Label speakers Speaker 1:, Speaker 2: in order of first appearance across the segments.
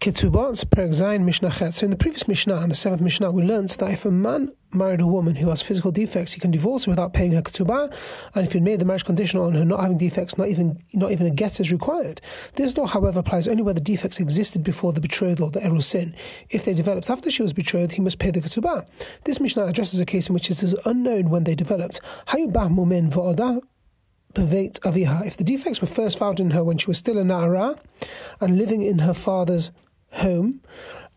Speaker 1: Ketubot, Perek Zayin, Mishnah Chet. So in the previous Mishnah and the seventh Mishnah, we learned that if a man married a woman who has physical defects, he can divorce her without paying her ketubah, and if he made the marriage conditional on her not having defects, not even not even a get is required. This law, however, applies only where the defects existed before the betrothal, the erusin. If they developed after she was betrothed, he must pay the ketubah. This Mishnah addresses a case in which it is unknown when they developed. Hayubah mumin va'odah aviha. If the defects were first found in her when she was still a na'ara and living in her father's home.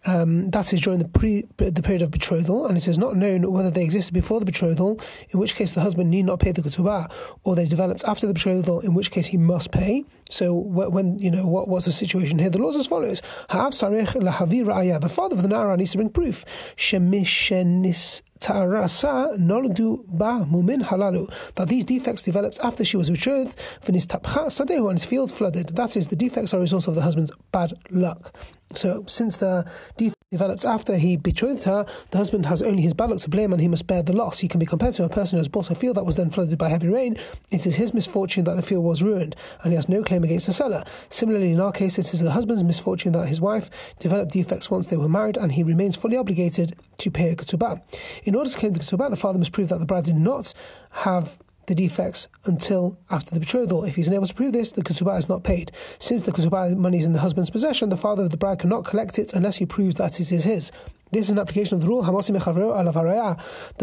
Speaker 1: Um, that is during the pre the period of betrothal, and it is not known whether they existed before the betrothal, in which case the husband need not pay the ketubah, or they developed after the betrothal, in which case he must pay. So when you know what was the situation here, the laws as follows: Haaf Sarekh Lahavira Ayah, The father of the na'ara needs to bring proof. Shemishenis ba mumin halalu that these defects developed after she was betrothed. Finis tapcha sadehu and his field flooded. That is, the defects are a result of the husband's bad luck. So since the defect develops after he betrothed her, the husband has only his bad luck to blame and he must bear the loss. He can be compared to a person who has bought a field that was then flooded by heavy rain. It is his misfortune that the field was ruined and he has no claim against the seller. Similarly, in our case, it is the husband's misfortune that his wife developed defects once they were married and he remains fully obligated to pay a ketubah. In order to claim the ketubah, the father must prove that the bride did not have the defects until after the betrothal. If he's unable to prove this, the ketubah is not paid. Since the ketubah money is in the husband's possession, the father of the bride cannot collect it unless he proves that it is his. This is an application of the rule, the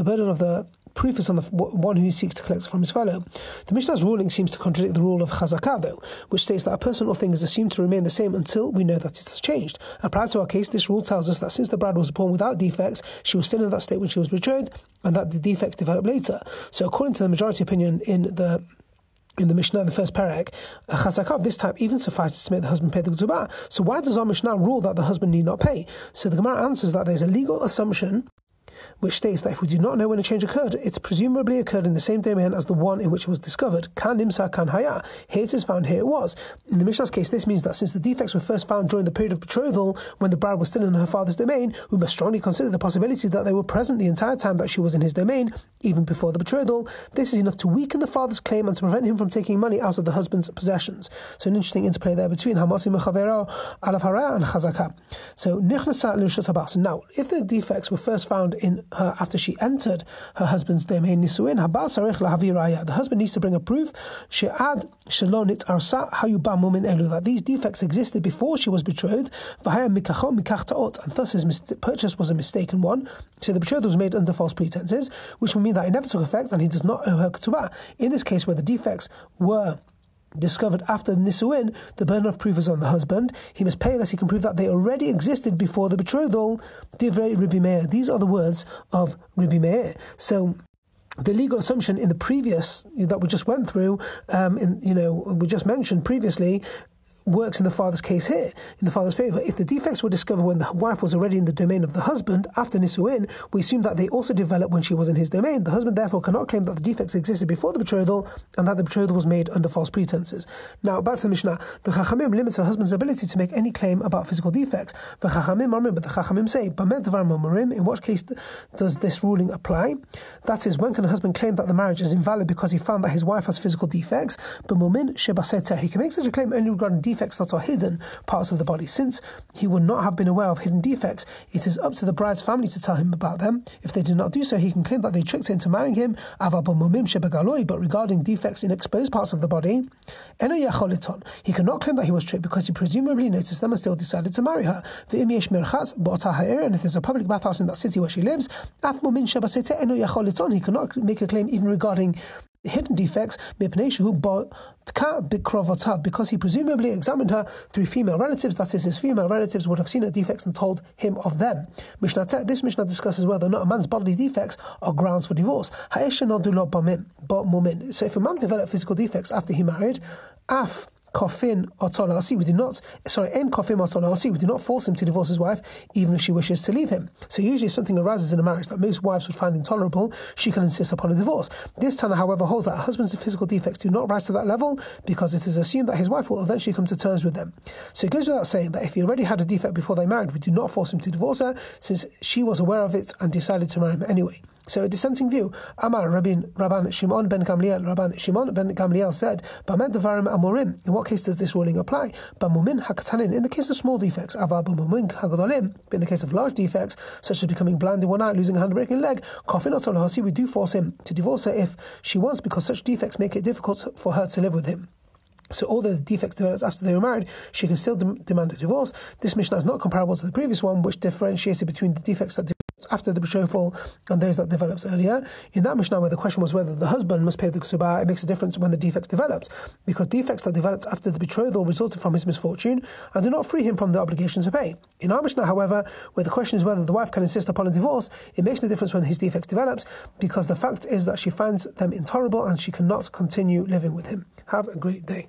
Speaker 1: burden of the proof is on the one who seeks to collect from his fellow. The Mishnah's ruling seems to contradict the rule of chazakah, though, which states that a person or thing is assumed to remain the same until we know that it has changed. Applied to our case, this rule tells us that since the bride was born without defects, she was still in that state when she was betrothed, and that the defects developed later. So, according to the majority opinion in the in the Mishnah, the first parak, a chazakah of this type even suffices to make the husband pay the ketubah. So why does our Mishnah rule that the husband need not pay? So the Gemara answers that there's a legal assumption which states that if we do not know when a change occurred, it's presumably occurred in the same domain as the one in which it was discovered. Kan nimsa kan haya. Here it is found, here it was. In the Mishnah's case, this means that since the defects were first found during the period of betrothal, when the bride was still in her father's domain, we must strongly consider the possibility that they were present the entire time that she was in his domain, even before the betrothal. This is enough to weaken the father's claim and to prevent him from taking money out of the husband's possessions. So an interesting interplay there between Hamasi Mechavero, Alaf and Chazaka. So Nichnasa Now, if the defects were first found in her uh, after she entered her husband's domain nisuin The husband needs to bring a proof she'ad shalonit arsa hayuba mumin elu that these defects existed before she was betrothed. And thus his purchase was a mistaken one. So the betrothal was made under false pretenses, which will mean that it never took effect and he does not owe her ketubah. In this case, where the defects were discovered after Nisuin, the burden of proof is on the husband. He must pay unless he can prove that they already existed before the betrothal. Divrei Rabbi Meir. These are the words of Rabbi Meir. So the legal assumption in the previous that we just went through, um, in, you know, we just mentioned previously, works in the father's case here, in the father's favor. If the defects were discovered when the wife was already in the domain of the husband after Nisuin, we assume that they also developed when she was in his domain. The husband therefore cannot claim that the defects existed before the betrothal and that the betrothal was made under false pretenses. Now, back to the Mishnah. The Chachamim limits a husband's ability to make any claim about physical defects. The Chachamim but the Chachamim say, in which case does this ruling apply? That is, when can a husband claim that the marriage is invalid because he found that his wife has physical defects? But He can make such a claim only regarding defects defects that are hidden parts of the body. Since he would not have been aware of hidden defects, it is up to the bride's family to tell him about them. If they do not do so, he can claim that they tricked him into marrying him. But regarding defects in exposed parts of the body, he cannot claim that he was tricked because he presumably noticed them and still decided to marry her. And if there's a public bathhouse in that city where she lives, he cannot make a claim even regarding hidden defects because he presumably examined her through female relatives, that is, his female relatives would have seen her defects and told him of them. Mishnah this Mishnah discusses whether or not a man's bodily defects are grounds for divorce. So if a man developed physical defects after he married, af kofin otolasi. We do not, sorry, en kofin otolasi. We do not force him to divorce his wife, even if she wishes to leave him. So usually, if something arises in a marriage that most wives would find intolerable, she can insist upon a divorce. This Tana, however, holds that husband's physical defects do not rise to that level because it is assumed that his wife will eventually come to terms with them. So it goes without saying that if he already had a defect before they married, we do not force him to divorce her, since she was aware of it and decided to marry him anyway. So a dissenting view. Amar Rabin Rabban Shimon ben Gamliel. Rabban Shimon ben Gamliel said, "Bamed devarim amorim." In what case does this ruling apply? Bamumin hakatanin. In the case of small defects, aval bamumin hagodolim. But in the case of large defects, such as becoming blind in one eye, losing a hand, breaking a leg, kofin or we do force him to divorce her if she wants, because such defects make it difficult for her to live with him. So although the defects developed after they were married, she can still demand a divorce. This Mishnah is not comparable to the previous one, which differentiated between the defects that after the betrothal and those that develops earlier. In that Mishnah, where the question was whether the husband must pay the ksubah, it makes a difference when the defects develops, because defects that developed after the betrothal resulted from his misfortune and do not free him from the obligation to pay. In our Mishnah, however, where the question is whether the wife can insist upon a divorce, it makes no difference when his defects develops, because the fact is that she finds them intolerable and she cannot continue living with him. Have a great day.